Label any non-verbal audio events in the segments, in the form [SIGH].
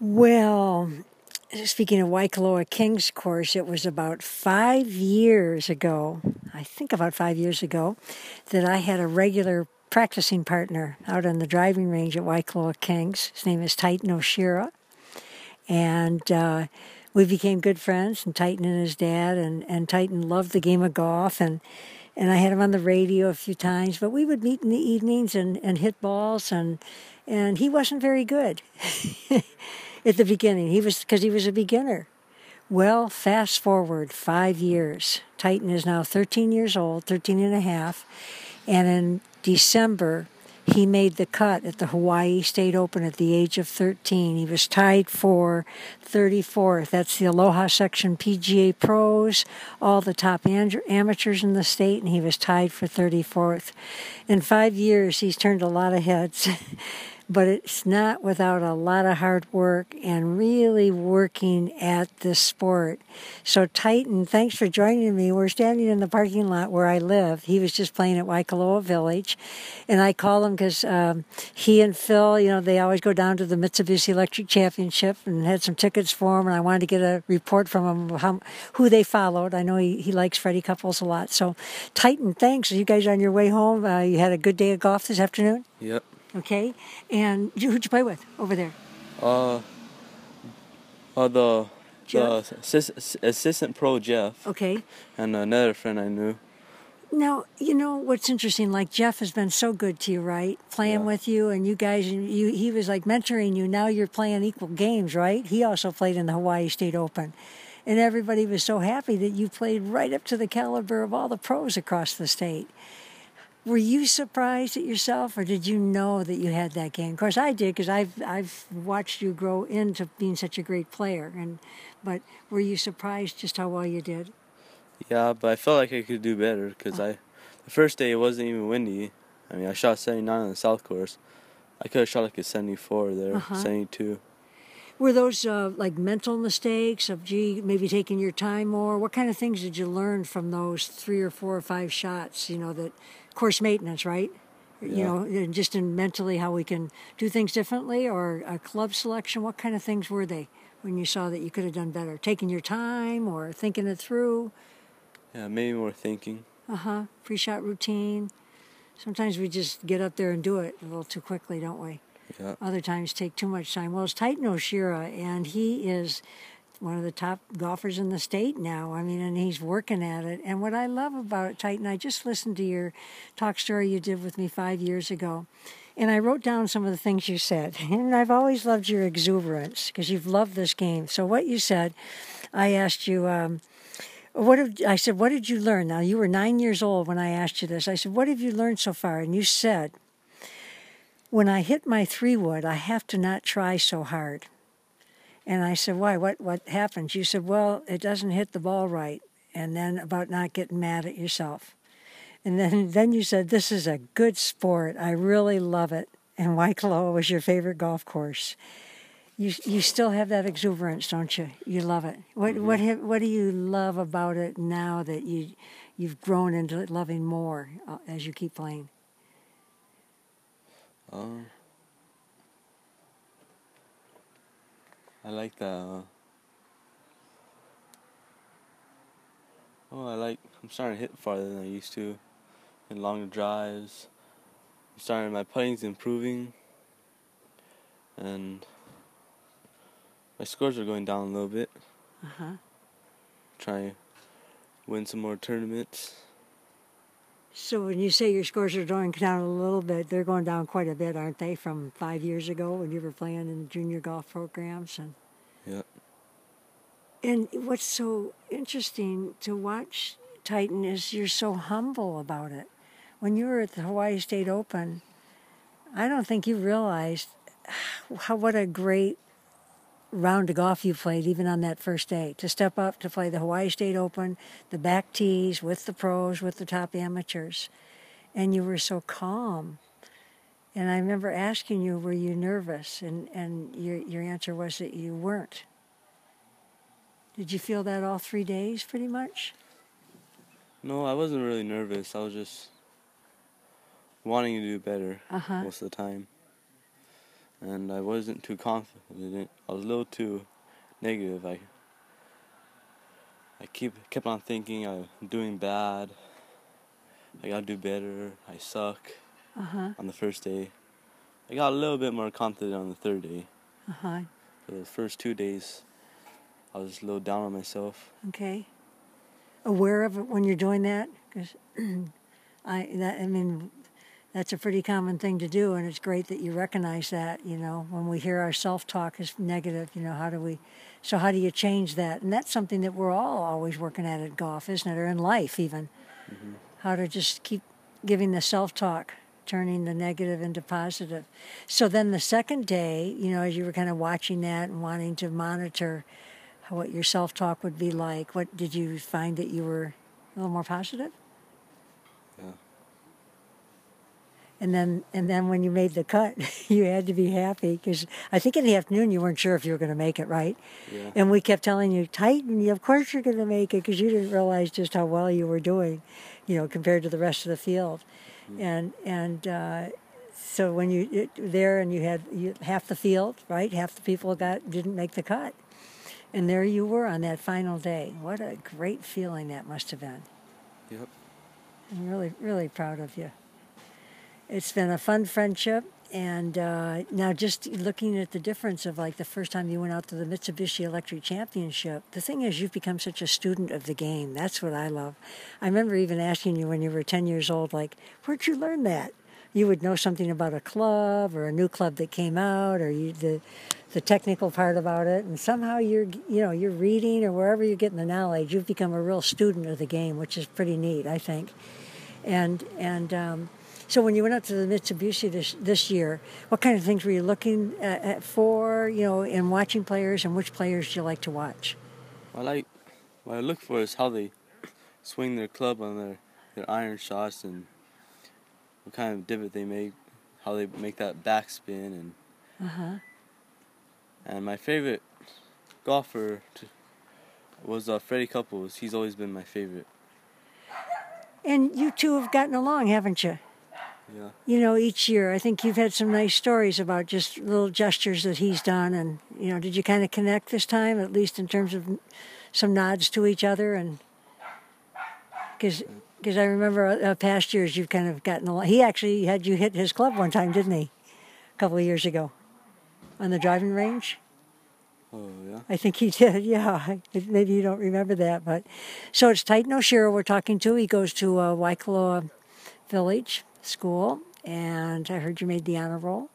Well, speaking of Waikoloa Kings course, it was about five years ago, I think about five years ago, that I had a regular practicing partner out on the driving range at Waikoloa Kings. His name is Titan Oshira. And uh, we became good friends, and Titan and his dad, and, and Titan loved the game of golf. And, and I had him on the radio a few times, but we would meet in the evenings and, and hit balls, and, and he wasn't very good. [LAUGHS] at the beginning. He was because he was a beginner. Well, fast forward five years. Titan is now 13 years old, 13 and a half, and in December he made the cut at the Hawaii State Open at the age of 13. He was tied for 34th. That's the Aloha Section PGA Pros, all the top amateurs in the state, and he was tied for 34th. In five years, he's turned a lot of heads. [LAUGHS] but it's not without a lot of hard work and really working at the sport. So, Titan, thanks for joining me. We're standing in the parking lot where I live. He was just playing at Waikoloa Village, and I call him because um, he and Phil, you know, they always go down to the Mitsubishi Electric Championship and had some tickets for him, and I wanted to get a report from him how, who they followed. I know he, he likes Freddie Couples a lot. So, Titan, thanks. Are you guys on your way home? Uh, you had a good day of golf this afternoon? Yep. Okay, and who'd you play with over there? Uh, uh the Jeff? the assist, assistant pro Jeff. Okay. And another friend I knew. Now you know what's interesting. Like Jeff has been so good to you, right? Playing yeah. with you, and you guys, and you he was like mentoring you. Now you're playing equal games, right? He also played in the Hawaii State Open, and everybody was so happy that you played right up to the caliber of all the pros across the state. Were you surprised at yourself, or did you know that you had that game? Of course, I did because I've I've watched you grow into being such a great player. And but were you surprised just how well you did? Yeah, but I felt like I could do better because oh. I, the first day it wasn't even windy. I mean, I shot 79 on the south course. I could have shot like a 74 there, uh-huh. 72. Were those uh, like mental mistakes of gee, maybe taking your time more? What kind of things did you learn from those three or four or five shots? You know that course maintenance, right? Yeah. You know, just in mentally how we can do things differently, or a club selection. What kind of things were they when you saw that you could have done better? Taking your time or thinking it through? Yeah, maybe more thinking. Uh huh. Pre shot routine. Sometimes we just get up there and do it a little too quickly, don't we? Yeah. Other times take too much time. Well, it's Titan Oshira, and he is one of the top golfers in the state now. I mean, and he's working at it. And what I love about it, Titan, I just listened to your talk story you did with me five years ago. And I wrote down some of the things you said. [LAUGHS] And I've always loved your exuberance because you've loved this game. So, what you said, I asked you, um, what I said, what did you learn? Now, you were nine years old when I asked you this. I said, what have you learned so far? And you said, when I hit my three wood, I have to not try so hard. And I said, Why? What, what happens? You said, Well, it doesn't hit the ball right. And then about not getting mad at yourself. And then, [LAUGHS] then you said, This is a good sport. I really love it. And Waikoloa was your favorite golf course. You, you still have that exuberance, don't you? You love it. What, mm-hmm. what, what do you love about it now that you, you've grown into loving more uh, as you keep playing? Um. I like. Uh, oh, I like. I'm starting to hit farther than I used to, in longer drives. I'm starting. My putting's improving, and my scores are going down a little bit. Uh huh. Try to win some more tournaments. So when you say your scores are going down a little bit, they're going down quite a bit, aren't they, from five years ago when you were playing in the junior golf programs and. Yeah. And what's so interesting to watch, Titan, is you're so humble about it. When you were at the Hawaii State Open, I don't think you realized how what a great round of golf you played even on that first day to step up to play the Hawaii State Open, the back tees with the pros, with the top amateurs. And you were so calm. And I remember asking you, were you nervous? And, and your, your answer was that you weren't. Did you feel that all three days pretty much? No, I wasn't really nervous. I was just wanting to do better uh-huh. most of the time. And I wasn't too confident. I was a little too negative. I I keep kept on thinking I'm doing bad. I gotta do better. I suck. Uh huh. On the first day, I got a little bit more confident on the third day. Uh huh. For the first two days, I was a little down on myself. Okay. Aware of it when you're doing that, because [CLEARS THROAT] I that I mean that's a pretty common thing to do, and it's great that you recognize that. You know, when we hear our self-talk is negative, you know, how do we? So how do you change that? And that's something that we're all always working at at golf, isn't it, or in life even? Mm-hmm. How to just keep giving the self-talk, turning the negative into positive. So then the second day, you know, as you were kind of watching that and wanting to monitor what your self-talk would be like, what did you find that you were a little more positive? Yeah. And then, and then when you made the cut, [LAUGHS] you had to be happy because I think in the afternoon you weren't sure if you were going to make it, right? Yeah. And we kept telling you, Titan, you of course you're going to make it because you didn't realize just how well you were doing, you know, compared to the rest of the field. Mm-hmm. And and uh, so when you it, there and you had you, half the field, right? Half the people got didn't make the cut, and there you were on that final day. What a great feeling that must have been. Yep. I'm really really proud of you. It's been a fun friendship. And uh, now, just looking at the difference of like the first time you went out to the Mitsubishi Electric Championship, the thing is, you've become such a student of the game. That's what I love. I remember even asking you when you were 10 years old, like, where'd you learn that? You would know something about a club or a new club that came out, or you, the the technical part about it, and somehow you're you know you're reading or wherever you're getting the knowledge, you've become a real student of the game, which is pretty neat, I think. And and um, so when you went out to the Mitsubishi this, this year, what kind of things were you looking at, at for, you know, in watching players, and which players do you like to watch? I like, what I look for is how they swing their club on their, their iron shots and what kind of divot they make, how they make that backspin and uh-huh. and my favorite golfer to, was uh, Freddie Couples. He's always been my favorite. And you two have gotten along, haven't you? Yeah. You know, each year, I think you've had some nice stories about just little gestures that he's done, and you know, did you kind of connect this time, at least in terms of some nods to each other, and because because I remember uh, past years you've kind of gotten along. He actually had you hit his club one time, didn't he? A couple of years ago, on the driving range. Oh yeah. I think he [LAUGHS] did. Yeah, maybe you don't remember that, but so it's Titan O'Shera we're talking to. He goes to uh, Waikoloa Village school, and I heard you made the honor roll.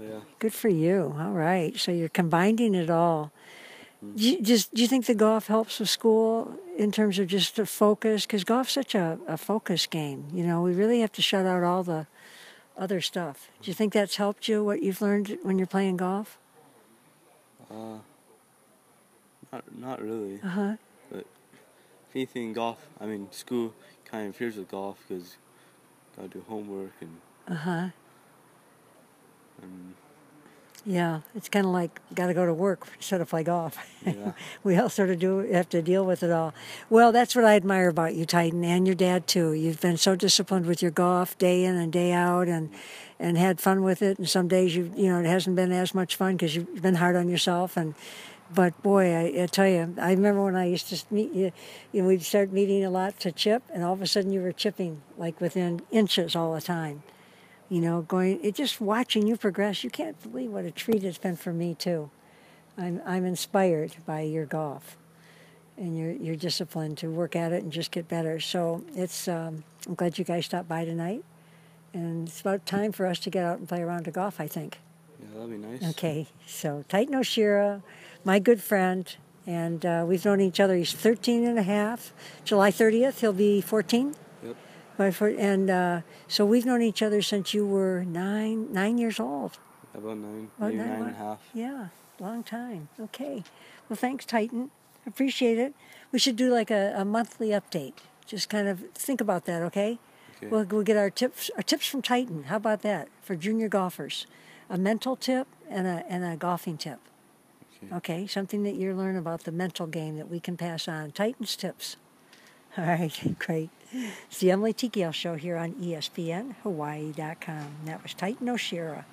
Yeah. Good for you. All right. So you're combining it all. Mm-hmm. Do you, just do you think the golf helps with school in terms of just the focus? Because golf's such a, a focus game. You know, we really have to shut out all the other stuff. Do you think that's helped you? What you've learned when you're playing golf? Uh, not not really. Uh huh. But if anything, golf. I mean, school kind of interferes with golf because gotta do homework and. Uh huh. And yeah, it's kind of like got to go to work [LAUGHS] instead of play golf. Yeah. [LAUGHS] we all sort of do have to deal with it all. Well, that's what I admire about you, Titan, and your dad too. You've been so disciplined with your golf day in and day out, and and had fun with it. And some days you you know it hasn't been as much fun because you've been hard on yourself. And but boy, I, I, tell you, I remember when I used to meet you, you know, we'd start meeting a lot to chip, and all of a sudden you were chipping like within inches all the time you know, going, it just watching you progress. You can't believe what a treat it's been for me too. I'm I'm inspired by your golf, and your your discipline to work at it and just get better. So it's um, I'm glad you guys stopped by tonight, and it's about time for us to get out and play around of golf. I think. Yeah, that'd be nice. Okay, so Titan O'Shera, my good friend, and uh, we've known each other. He's 13 and a half. July 30th, he'll be 14. Yep. And uh, so we've known each other since you were nine nine years old. About nine, about nine, nine and a half. Yeah, long time. Okay. Well, thanks, Titan. Appreciate it. We should do like a, a monthly update. Just kind of think about that, okay? okay? We'll, we'll get our tips our tips from Titan. How about that for junior golfers? A mental tip and a and a golfing tip. Okay. okay, something that you learn about the mental game that we can pass on. Titan's tips. [LAUGHS] All right, great. It's the Emily T. Gail Show here on ESPN Hawaii.com. That was Titan O'Shera.